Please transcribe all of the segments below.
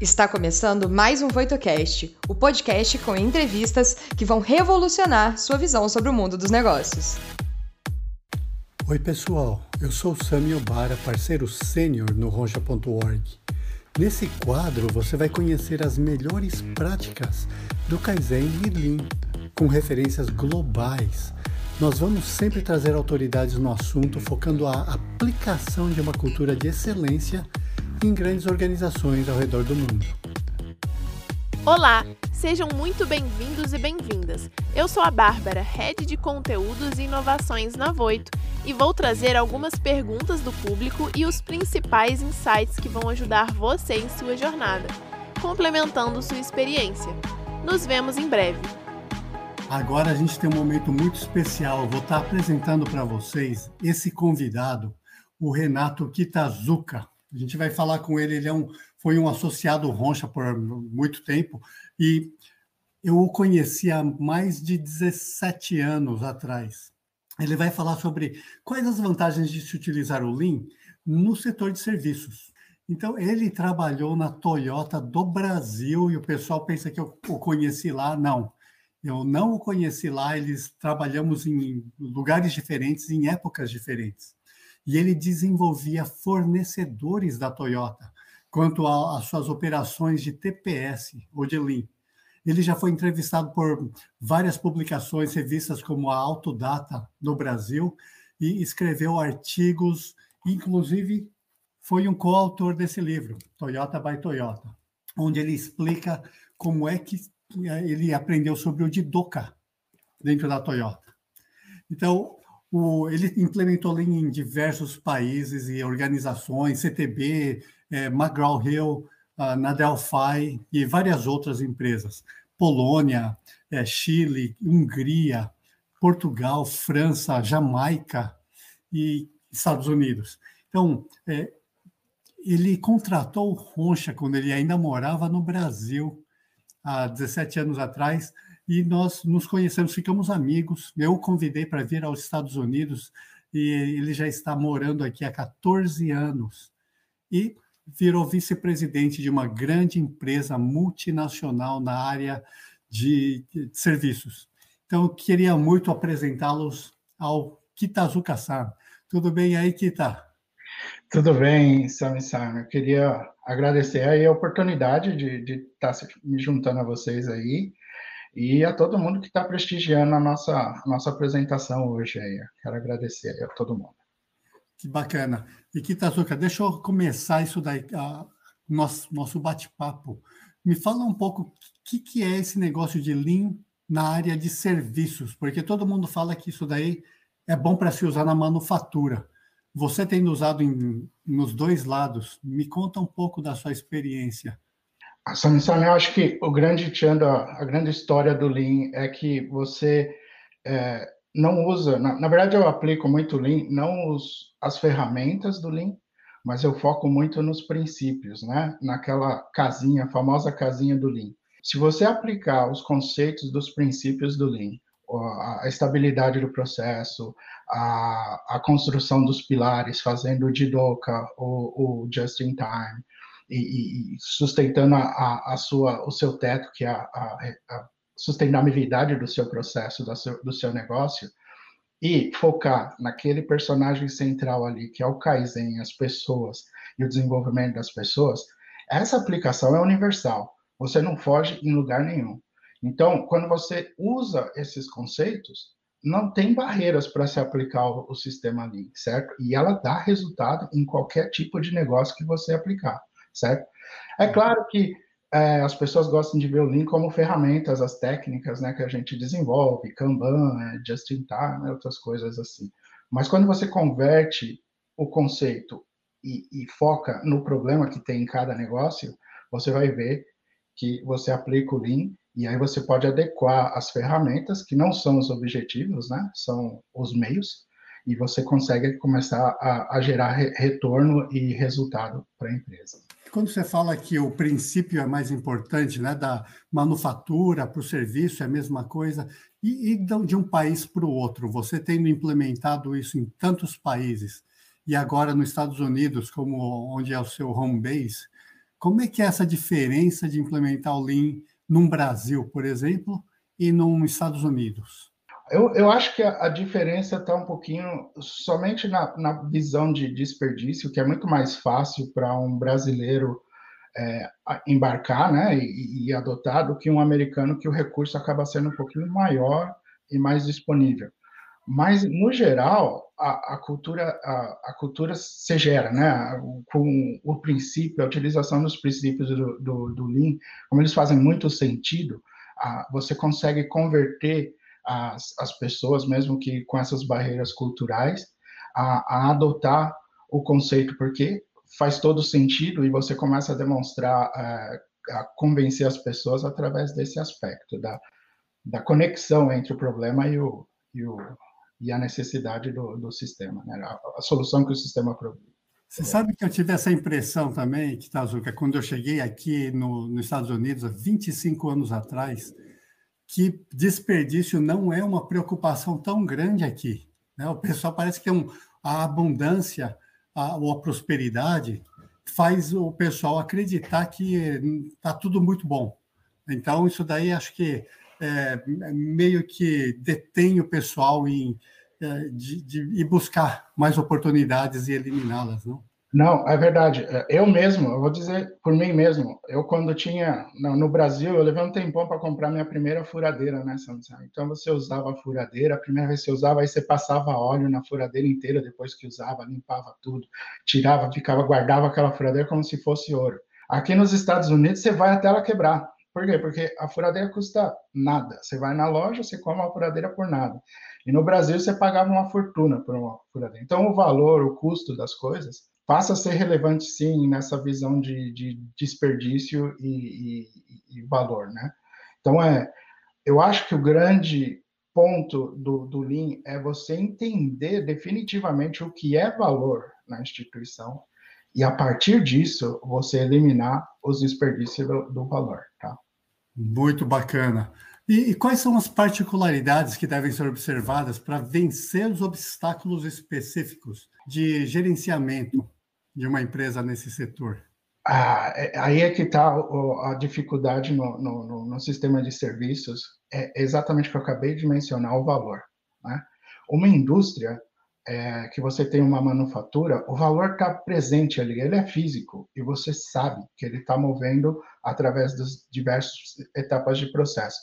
Está começando mais um VoitoCast, o podcast com entrevistas que vão revolucionar sua visão sobre o mundo dos negócios. Oi, pessoal. Eu sou Sami Obara, parceiro sênior no Roncha.org. Nesse quadro, você vai conhecer as melhores práticas do Kaizen e Lean, com referências globais. Nós vamos sempre trazer autoridades no assunto, focando a aplicação de uma cultura de excelência em grandes organizações ao redor do mundo. Olá, sejam muito bem-vindos e bem-vindas. Eu sou a Bárbara, Head de Conteúdos e Inovações na Voito, e vou trazer algumas perguntas do público e os principais insights que vão ajudar você em sua jornada, complementando sua experiência. Nos vemos em breve. Agora a gente tem um momento muito especial. Eu vou estar apresentando para vocês esse convidado, o Renato Kitazuka. A gente vai falar com ele, ele é um, foi um associado Roncha por muito tempo e eu o conheci há mais de 17 anos atrás. Ele vai falar sobre quais as vantagens de se utilizar o Lean no setor de serviços. Então, ele trabalhou na Toyota do Brasil e o pessoal pensa que eu o conheci lá. Não, eu não o conheci lá. Eles trabalhamos em lugares diferentes, em épocas diferentes e ele desenvolvia fornecedores da Toyota quanto às suas operações de TPS ou de Lean. Ele já foi entrevistado por várias publicações, revistas como a Autodata no Brasil, e escreveu artigos, inclusive foi um coautor desse livro, Toyota by Toyota, onde ele explica como é que eh, ele aprendeu sobre o Didoka dentro da Toyota. Então, o, ele implementou Lean em diversos países e organizações, CTB, é, McGraw-Hill, uh, na Delphi e várias outras empresas. Polônia, é, Chile, Hungria, Portugal, França, Jamaica e Estados Unidos. Então, é, ele contratou o Roncha quando ele ainda morava no Brasil, há 17 anos atrás, e nós nos conhecemos, ficamos amigos. Eu o convidei para vir aos Estados Unidos e ele já está morando aqui há 14 anos e virou vice-presidente de uma grande empresa multinacional na área de, de serviços. Então, eu queria muito apresentá-los ao Kitazuka-san. Tudo bem aí, Kita? Tudo bem, Sami-san. Eu queria agradecer aí a oportunidade de, de estar me juntando a vocês aí e a todo mundo que está prestigiando a nossa, a nossa apresentação hoje aí. Quero agradecer a todo mundo. Que bacana. E Kitazuka, deixa eu começar isso daí, a, nosso, nosso bate-papo. Me fala um pouco o que, que é esse negócio de Lean na área de serviços, porque todo mundo fala que isso daí é bom para se usar na manufatura. Você tendo usado em, nos dois lados, me conta um pouco da sua experiência. A Samsung, eu acho que o grande tchan, a grande história do Lean é que você é, não usa, na, na, verdade eu aplico muito Lean, não os, as ferramentas do Lean, mas eu foco muito nos princípios, né? Naquela casinha, a famosa casinha do Lean. Se você aplicar os conceitos dos princípios do Lean, a estabilidade do processo, a, a construção dos pilares, fazendo o Jidoka, o, o Just in Time, e, e sustentando a, a, a, sua, o seu teto, que é a, a sustentabilidade do seu processo, do seu, do seu negócio, e focar naquele personagem central ali, que é o Kaizen, as pessoas e o desenvolvimento das pessoas, essa aplicação é universal. Você não foge em lugar nenhum. Então, quando você usa esses conceitos, não tem barreiras para se aplicar o, o sistema Lean, certo? E ela dá resultado em qualquer tipo de negócio que você aplicar certo? É claro que é, as pessoas gostam de ver o Lean como ferramentas, as técnicas né, que a gente desenvolve, Kanban, é, Just in Time, né, outras coisas assim. Mas quando você converte o conceito e, e, foca no problema que tem em cada negócio, você vai ver que você aplica o Lean e aí você pode adequar as ferramentas, que não são os objetivos, né, são os meios, e você consegue começar a, a gerar re, retorno e resultado para a empresa. Quando você fala que o princípio é mais importante, né, da manufatura para o serviço é a mesma coisa, e, e de um país para o outro, você tendo implementado isso em tantos países, e agora nos Estados Unidos, como onde é o seu home base, Como é que é essa diferença de implementar o Lean num Brasil, por exemplo, e nos Estados Unidos? Eu, eu acho que a, a diferença está um pouquinho somente na, na visão de desperdício, que é muito mais fácil para um brasileiro é, embarcar né, e, e, adotar do que um americano, que o recurso acaba sendo um pouquinho maior e mais disponível. Mas, no geral, a, a cultura, a, a, cultura se gera, né? Com o princípio, a utilização dos princípios do, do, do Lean, como eles fazem muito sentido, a, você consegue converter as, as pessoas, mesmo que com essas barreiras culturais, a, a adotar o conceito, porque faz todo sentido e você começa a demonstrar, a, a convencer as pessoas através desse aspecto, da, da conexão entre o problema e o, e o, e a necessidade do, do sistema, né? a, a, solução que o sistema produz. Você sabe que eu tive essa impressão também, Kitazuka, quando eu cheguei aqui no, nos Estados Unidos, há 25 anos atrás, que desperdício não é uma preocupação tão grande aqui. Né? O pessoal parece que é um, a abundância a, ou a prosperidade faz o pessoal acreditar que está tudo muito bom. Então, isso daí acho que é, meio que detém o pessoal em é, de, de ir buscar mais oportunidades e eliminá-las, não? Não, é verdade. É, eu mesmo, eu vou dizer por mim mesmo. Eu, quando tinha no Brasil, eu levei um tempão para comprar minha primeira furadeira, né, Samsung? Então, você usava a furadeira, a primeira vez que você usava, aí você passava óleo na furadeira inteira depois que usava, limpava tudo, tirava, ficava, guardava aquela furadeira como se fosse ouro. Aqui nos Estados Unidos, você vai até ela quebrar. Por quê? Porque a furadeira custa nada. Você vai na loja, você compra uma furadeira por nada. E no Brasil, você pagava uma fortuna por uma furadeira. Então, o valor, o custo das coisas passa a ser relevante, sim, nessa visão de, de desperdício e, e, e, valor, né? Então, é, eu acho que o grande ponto do, do Lean é você entender definitivamente o que é valor na instituição e a partir disso você eliminar os desperdícios do, do valor, tá? Muito bacana. E, e, quais são as particularidades que devem ser observadas para vencer os obstáculos específicos de gerenciamento de uma empresa nesse setor? Ah, é, aí é que está a dificuldade no, no, no, sistema de serviços, é exatamente o que eu acabei de mencionar, o valor. Né? Uma indústria é, que você tem uma manufatura, o valor está presente ali, ele é físico, e você sabe que ele está movendo através das diversas etapas de processo.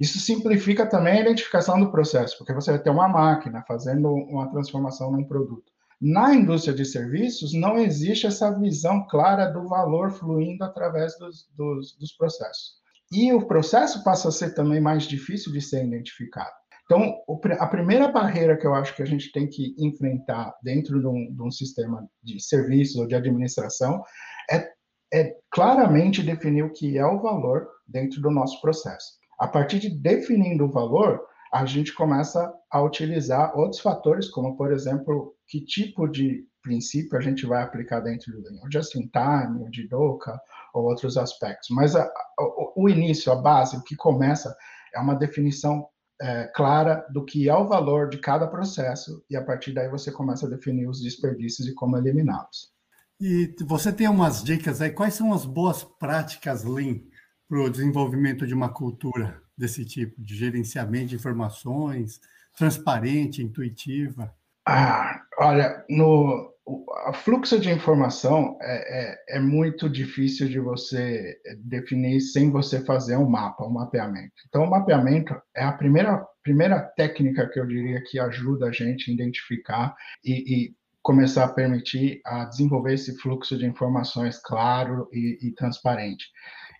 Isso simplifica também a identificação do processo, porque você vai ter uma máquina fazendo uma transformação num produto. Na indústria de serviços, não existe essa visão clara do valor fluindo através dos, dos, dos processos. E o processo passa a ser também mais difícil de ser identificado. Então, a primeira barreira que eu acho que a gente tem que enfrentar dentro de um, de um sistema de serviços ou de administração é, é, claramente definir o que é o valor dentro do nosso processo. A partir de definindo o valor, a gente começa a utilizar outros fatores, como, por exemplo, que tipo de princípio a gente vai aplicar dentro do Lean, o just-in-time, o de DOCA, ou outros aspectos. Mas a, a, o início, a base, o que começa, é uma definição é, clara do que é o valor de cada processo e a partir daí você começa a definir os desperdícios e como eliminá-los. E você tem umas dicas aí, quais são as boas práticas Lean para o desenvolvimento de uma cultura desse tipo, de gerenciamento de informações, transparente, intuitiva? Ah, olha, no, o fluxo de informação é, é, é, muito difícil de você definir sem você fazer um mapa, um mapeamento. Então, o mapeamento é a primeira, primeira técnica que eu diria que ajuda a gente a identificar e, e começar a permitir a desenvolver esse fluxo de informações claro e, e transparente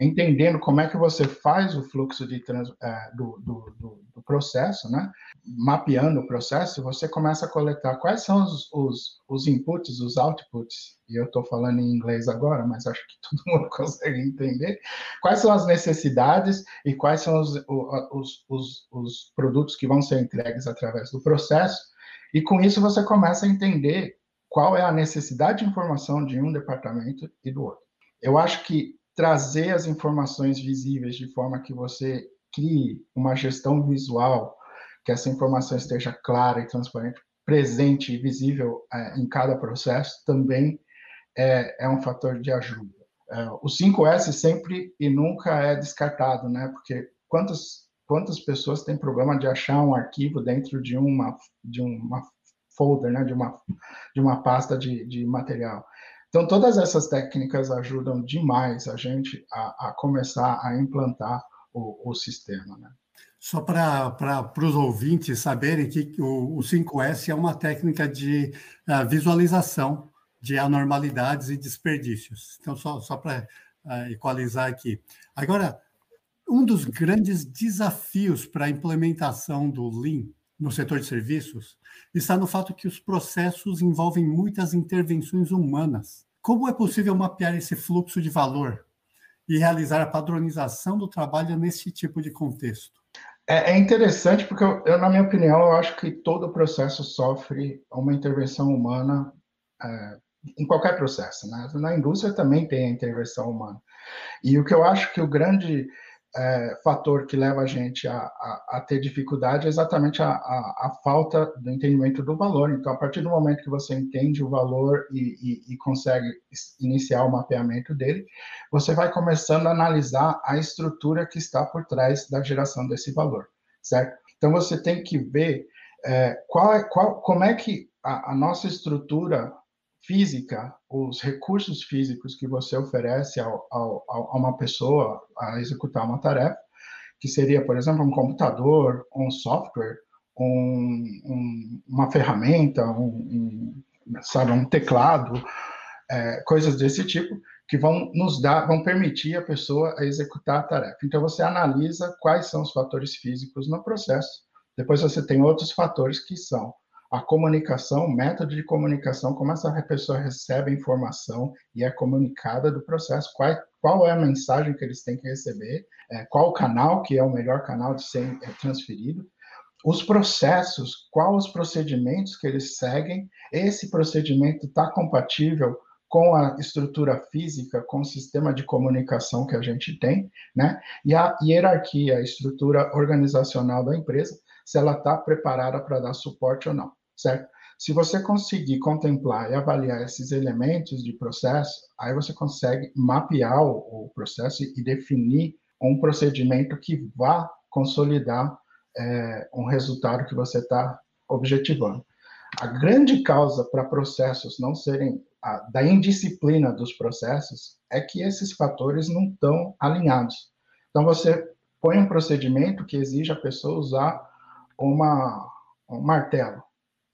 entendendo como é que você faz o fluxo de trans, é, do, do, do, do, processo, né? mapeando o processo, você começa a coletar quais são os, os, os inputs, os outputs, e eu estou falando em inglês agora, mas acho que todo mundo consegue entender, quais são as necessidades e quais são os, os, os, os produtos que vão ser entregues através do processo, e com isso você começa a entender qual é a necessidade de informação de um departamento e do outro. Eu acho que trazer as informações visíveis de forma que você crie uma gestão visual, que essa informação esteja clara e transparente, presente e visível é, em cada processo, também é, é um fator de ajuda. é, o 5S sempre e nunca é descartado, né? Porque quantas, quantas pessoas têm problema de achar um arquivo dentro de uma, de uma folder, né? De uma, de uma pasta de, de material. Então, todas essas técnicas ajudam demais a gente a, a começar a implantar o, o sistema, né? Só para os ouvintes saberem que o, o 5S é uma técnica de uh, visualização de anormalidades e desperdícios. Então, só, só para uh, eh, equalizar aqui. Agora, um dos grandes desafios para a implementação do Lean no setor de serviços está no fato que os processos envolvem muitas intervenções humanas. Como é possível mapear esse fluxo de valor e realizar a padronização do trabalho nesse tipo de contexto? É, é interessante porque, eu, eu, na minha opinião, eu acho que todo processo sofre uma intervenção humana é, em qualquer processo, né? Na indústria também tem a intervenção humana. E o que eu acho que o grande é, fator que leva a gente a, a, a ter dificuldade é exatamente a, a, falta do entendimento do valor. Então, a partir do momento que você entende o valor e, e, e consegue iniciar o mapeamento dele, você vai começando a analisar a estrutura que está por trás da geração desse valor, certo? Então, você tem que ver é, qual é, qual, como é que a, a nossa estrutura física, os recursos físicos que você oferece ao, ao, a uma pessoa a executar uma tarefa, que seria, por exemplo, um computador, um software, um, um, uma ferramenta, um, sabe, um teclado, é, coisas desse tipo, que vão nos dar, vão permitir a pessoa a executar a tarefa. Então, você analisa quais são os fatores físicos no processo. Depois, você tem outros fatores que são a comunicação, o método de comunicação, como essa pessoa recebe a informação e é comunicada do processo, qual, qual é a mensagem que eles têm que receber, é, qual o canal que é o melhor canal de ser é, transferido, os processos, quais os procedimentos que eles seguem, esse procedimento está compatível com a estrutura física, com o sistema de comunicação que a gente tem, né? E a hierarquia, a estrutura organizacional da empresa, se ela está preparada para dar suporte ou não certo? Se você conseguir contemplar e avaliar esses elementos de processo, aí você consegue mapear o, processo e definir um procedimento que vá consolidar é, um resultado que você está objetivando. A grande causa para processos não serem a, da indisciplina dos processos é que esses fatores não estão alinhados. Então você põe um procedimento que exige a pessoa usar uma, um martelo.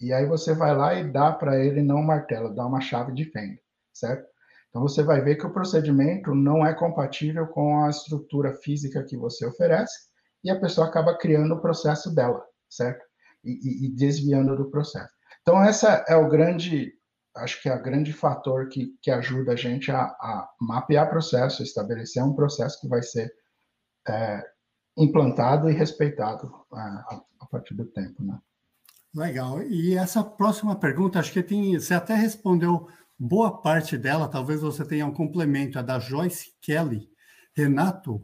E aí você vai lá e dá para ele não um martelo, dá uma chave de fenda, certo? Então você vai ver que o procedimento não é compatível com a estrutura física que você oferece e a pessoa acaba criando o processo dela, certo? E, e, e desviando do processo. Então essa é o grande, acho que é o grande fator que, que ajuda a gente a, a mapear processo, estabelecer um processo que vai ser é, implantado e respeitado é, a, a partir do tempo, né? Legal. E essa próxima pergunta, acho que tem, você até respondeu boa parte dela, talvez você tenha um complemento, a da Joyce Kelly. Renato,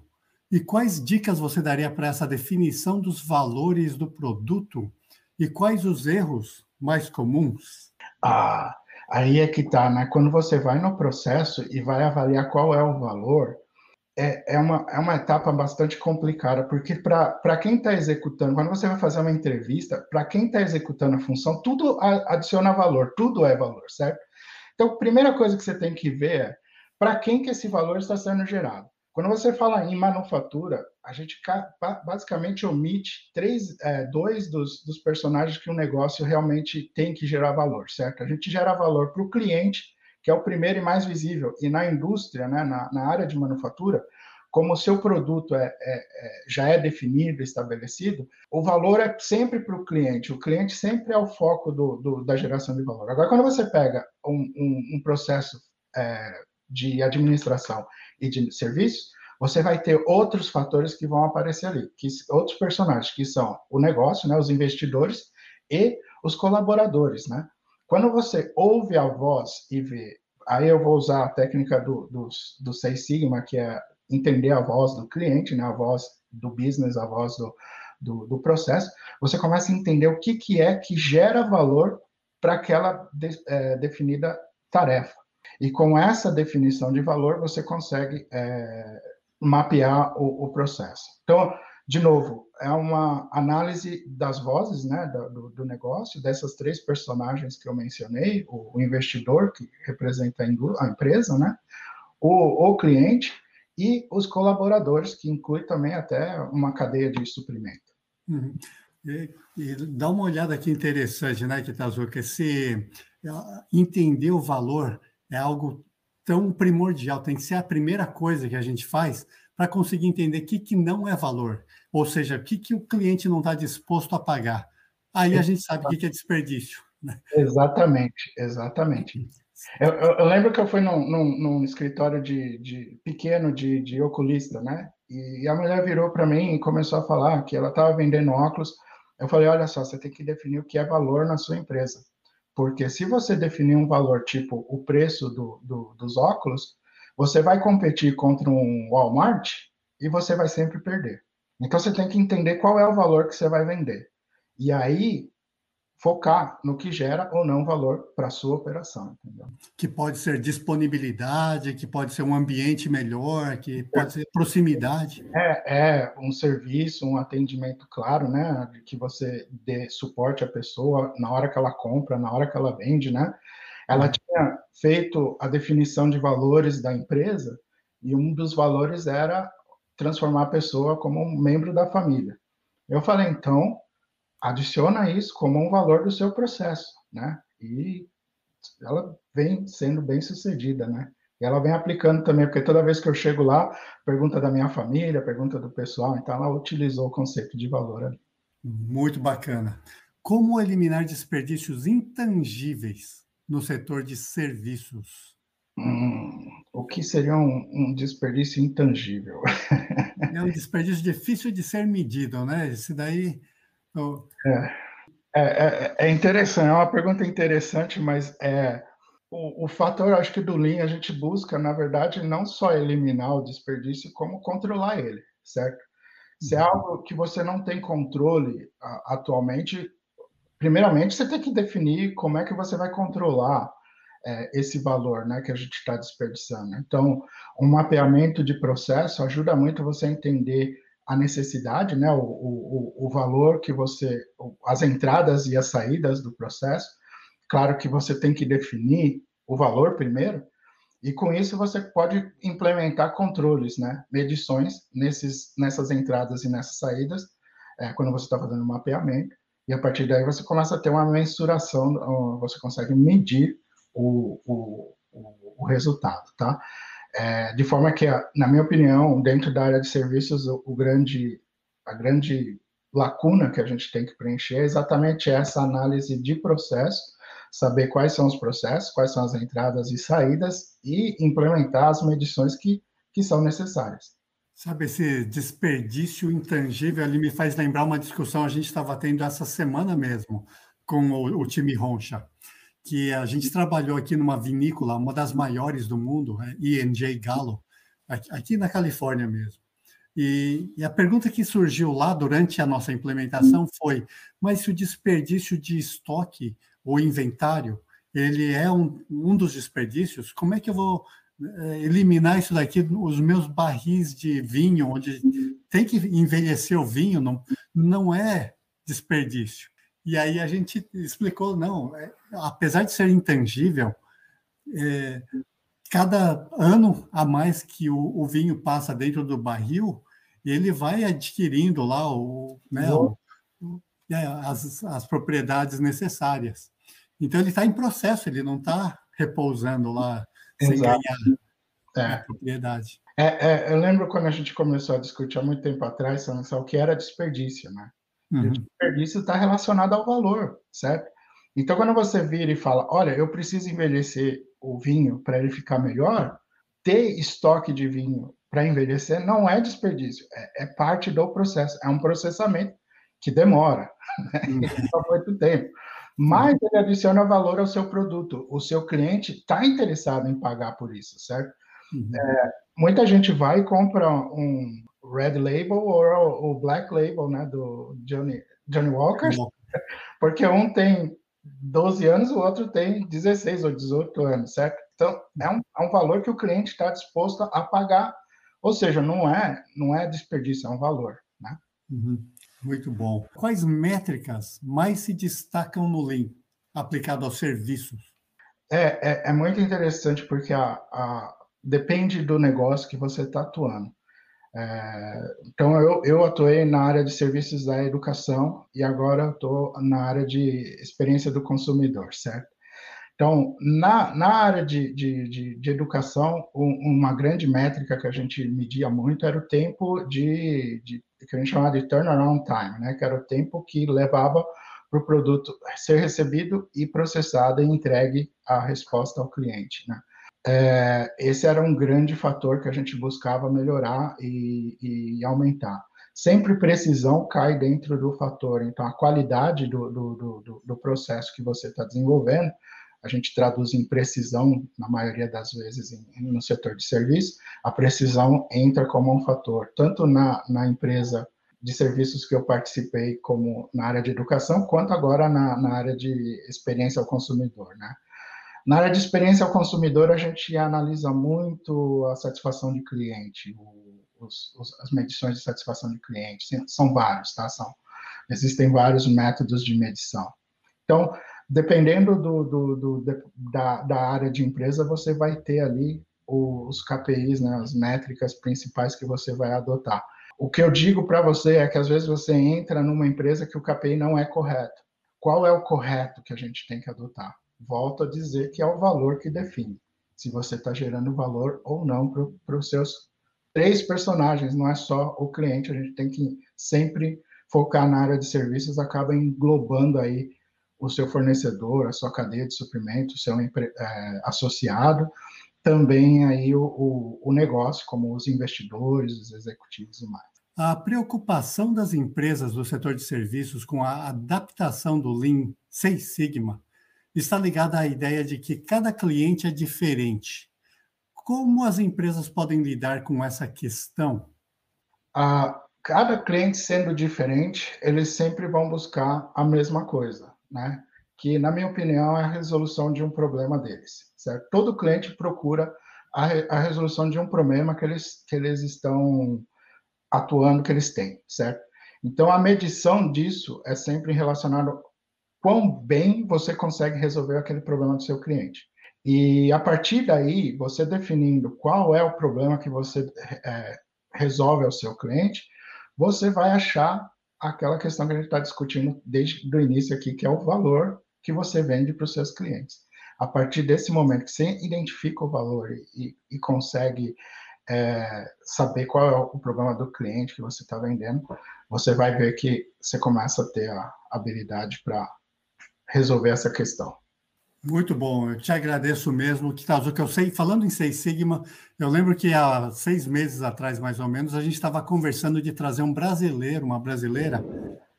e quais dicas você daria para essa definição dos valores do produto e quais os erros mais comuns? Ah, aí é que tá, né? Quando você vai no processo e vai avaliar qual é o valor, é, é, uma, é uma etapa bastante complicada, porque para quem está executando, quando você vai fazer uma entrevista, para quem está executando a função, tudo adiciona valor, tudo é valor, certo? Então, a primeira coisa que você tem que ver é para quem que esse valor está sendo gerado. Quando você fala em manufatura, a gente basicamente omite três, é, dois dos, dos personagens que um negócio realmente tem que gerar valor, certo? A gente gera valor para o cliente, que é o primeiro e mais visível. E na indústria, né, na, na área de manufatura, como o seu produto é, é, é, já é definido, estabelecido, o valor é sempre para o cliente. O cliente sempre é o foco do, do, da geração de valor. Agora, quando você pega um, um, um processo é, de administração e de serviços, você vai ter outros fatores que vão aparecer ali, que outros personagens, que são o negócio, né, os investidores e os colaboradores, né? Quando você ouve a voz e vê, aí eu vou usar a técnica do, do, do Seis Sigma, que é entender a voz do cliente, né, a voz do business, a voz do, do, do processo, você começa a entender o que, que é que gera valor para aquela de, é, definida tarefa. E com essa definição de valor, você consegue é, mapear o, o, processo. Então, de novo, é uma análise das vozes né, do, do, negócio, dessas três personagens que eu mencionei, o, investidor, que representa a, a empresa, né, o, o cliente e os colaboradores, que inclui também até uma cadeia de suprimento. Uhum. E, e, dá uma olhada aqui interessante, né, Kitazuka, esse entender o valor é algo tão primordial, tem que ser a primeira coisa que a gente faz para conseguir entender o que, que não é valor, ou seja, o que, que o cliente não está disposto a pagar. Aí a gente sabe o que, que é desperdício. Né? Exatamente, exatamente. Eu, eu, eu, lembro que eu fui num, num, num escritório de, de, pequeno de, de oculista, né? E a mulher virou para mim e começou a falar que ela estava vendendo óculos. Eu falei, olha só, você tem que definir o que é valor na sua empresa. Porque se você definir um valor tipo o preço do, do, dos óculos, você vai competir contra um Walmart e você vai sempre perder. Então você tem que entender qual é o valor que você vai vender. E aí focar no que gera ou não valor para a sua operação. Entendeu? Que pode ser disponibilidade, que pode ser um ambiente melhor, que pode ser proximidade. É, é um serviço, um atendimento claro, né? Que você dê suporte à pessoa na hora que ela compra, na hora que ela vende, né? Ela tinha feito a definição de valores da empresa e um dos valores era transformar a pessoa como um membro da família. Eu falei, então, adiciona isso como um valor do seu processo, né? E ela vem sendo bem sucedida, né? E ela vem aplicando também, porque toda vez que eu chego lá, pergunta da minha família, pergunta do pessoal, então ela utilizou o conceito de valor ali. Muito bacana. Como eliminar desperdícios intangíveis no setor de serviços? Hum, o que seria um, um, desperdício intangível? É um desperdício difícil de ser medido, né? Esse daí Oh. É, é, é, interessante, é uma pergunta interessante, mas é, o, o fator, acho que do Lean, a gente busca, na verdade, não só eliminar o desperdício, como controlar ele, certo? Se é uhum. algo que você não tem controle a, atualmente, primeiramente você tem que definir como é que você vai controlar é, esse valor né, que a gente está desperdiçando. Então, um mapeamento de processo ajuda muito você a entender a necessidade, né, o, o, o valor que você, as entradas e as saídas do processo. Claro que você tem que definir o valor primeiro, e com isso você pode implementar controles, né, medições nesses, nessas entradas e nessas saídas, é, quando você está fazendo um mapeamento, e a partir daí você começa a ter uma mensuração, você consegue medir o, o, o, resultado, tá? É, de forma que, na minha opinião, dentro da área de serviços, o, o grande, a grande lacuna que a gente tem que preencher é exatamente essa análise de processo, saber quais são os processos, quais são as entradas e saídas e implementar as medições que, que são necessárias. Sabe, esse desperdício intangível ali me faz lembrar uma discussão a gente estava tendo essa semana mesmo com o, o time Roncha que a gente trabalhou aqui numa vinícola, uma das maiores do mundo, é E&J Gallo, aqui na Califórnia mesmo. E, e, a pergunta que surgiu lá durante a nossa implementação foi: mas se o desperdício de estoque ou inventário ele é um, um dos desperdícios, como é que eu vou eliminar isso daqui? Os meus barris de vinho, onde tem que envelhecer o vinho, não, não é desperdício. E aí a gente explicou, não, é, apesar de ser intangível, é, cada ano a mais que o, o, vinho passa dentro do barril, ele vai adquirindo lá o, né, o, é, as, as propriedades necessárias. Então ele está em processo, ele não está repousando lá Exato. sem ganhar é. a propriedade. É, é, eu lembro quando a gente começou a discutir há muito tempo atrás, o que era desperdício, né? Uhum. Desperdício está relacionado ao valor, certo? Então, quando você vira e fala, olha, eu preciso envelhecer o vinho para ele ficar melhor, ter estoque de vinho para envelhecer não é desperdício, é, é, parte do processo, é um processamento que demora, né? Uhum. muito tempo. Mas ele adiciona valor ao seu produto. O seu cliente está interessado em pagar por isso, certo? Uhum. É, muita gente vai e compra um, Red Label ou o Black Label, né, do Johnny, Johnny Walker, porque um tem 12 anos, o outro tem 16 ou 18 anos, certo? Então, é um, é um valor que o cliente está disposto a pagar. Ou seja, não é, não é desperdício, é um valor. Né? Uhum. Muito bom. Quais métricas mais se destacam no Lean aplicado aos serviços? É, é, é muito interessante porque a, a, depende do negócio que você está atuando. É, então, eu, eu atuei na área de serviços da educação e agora estou na área de experiência do consumidor, certo? Então, na, na área de, de, de, de educação, um, uma grande métrica que a gente media muito era o tempo de, de que a gente chamava de turnaround time, né? que era o tempo que levava para o produto ser recebido e processado e entregue a resposta ao cliente. Né? É, esse era um grande fator que a gente buscava melhorar e, e aumentar. Sempre precisão cai dentro do fator, então a qualidade do, do, do, do processo que você está desenvolvendo, a gente traduz em precisão, na maioria das vezes, em, no setor de serviço, a precisão entra como um fator, tanto na, na empresa de serviços que eu participei, como na área de educação, quanto agora na, na área de experiência ao consumidor, né? Na área de experiência ao consumidor, a gente analisa muito a satisfação de cliente, os, os, as medições de satisfação de cliente. São vários, tá? São, existem vários métodos de medição. Então, dependendo do, do, do da, da, área de empresa, você vai ter ali os KPIs, né, as métricas principais que você vai adotar. O que eu digo para você é que às vezes você entra numa empresa que o KPI não é correto. Qual é o correto que a gente tem que adotar? volto a dizer que é o valor que define se você está gerando valor ou não para os seus três personagens, não é só o cliente, a gente tem que sempre focar na área de serviços, acaba englobando aí o seu fornecedor, a sua cadeia de suprimento, o seu é, associado, também aí o, o, o negócio, como os investidores, os executivos e mais. A preocupação das empresas do setor de serviços com a adaptação do Lean Six Sigma está ligada à ideia de que cada cliente é diferente. Como as empresas podem lidar com essa questão? Ah, cada cliente sendo diferente, eles sempre vão buscar a mesma coisa, né? Que, na minha opinião, é a resolução de um problema deles, certo? Todo cliente procura a, a resolução de um problema que eles, que eles estão atuando, que eles têm, certo? Então, a medição disso é sempre relacionada quão bem você consegue resolver aquele problema do seu cliente. E a partir daí, você definindo qual é o problema que você é, resolve ao seu cliente, você vai achar aquela questão que a gente está discutindo desde o início aqui, que é o valor que você vende para os seus clientes. A partir desse momento que você identifica o valor e, e consegue é, saber qual é o problema do cliente que você está vendendo, você vai ver que você começa a ter a habilidade para resolver essa questão. Muito bom, eu te agradeço mesmo, que eu sei, falando em Seis Sigma, eu lembro que há seis meses atrás, mais ou menos, a gente estava conversando de trazer um brasileiro, uma brasileira,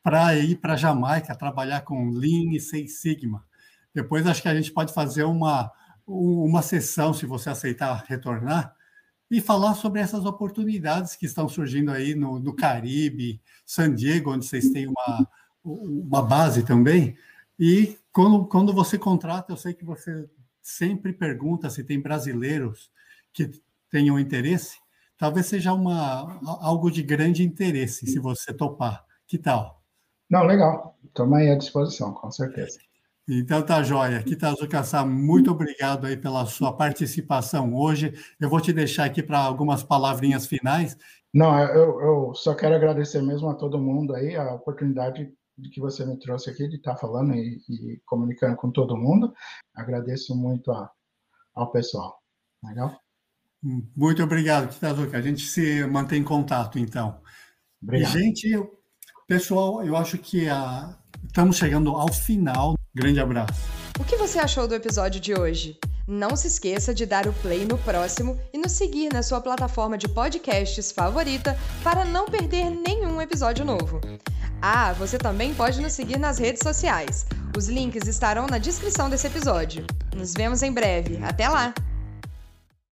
para ir para Jamaica trabalhar com Lean e Seis Sigma. Depois acho que a gente pode fazer uma, uma sessão, se você aceitar retornar, e falar sobre essas oportunidades que estão surgindo aí no, no Caribe, San Diego, onde vocês têm uma, uma base também, e quando, quando você contrata, eu sei que você sempre pergunta se tem brasileiros que tenham interesse. Talvez seja uma, algo de grande interesse, se você topar. Que tal? Não, legal. Estamos aí à disposição, com certeza. Então tá joia. Kitazuka San, muito obrigado aí pela sua participação hoje. Eu vou te deixar aqui para algumas palavrinhas finais. Não, eu, eu, só quero agradecer mesmo a todo mundo aí a oportunidade de que você me trouxe aqui, de estar falando e, e comunicando com todo mundo. Agradeço muito a, ao pessoal. Legal? Muito obrigado, Kitazuka. A gente se mantém em contato, então. Obrigado. E, gente, pessoal, eu acho que a... estamos chegando ao final. Grande abraço. O que você achou do episódio de hoje? Não se esqueça de dar o play no próximo e nos seguir na sua plataforma de podcasts favorita para não perder nenhum episódio novo. Ah, você também pode nos seguir nas redes sociais. Os links estarão na descrição desse episódio. Nos vemos em breve. Até lá!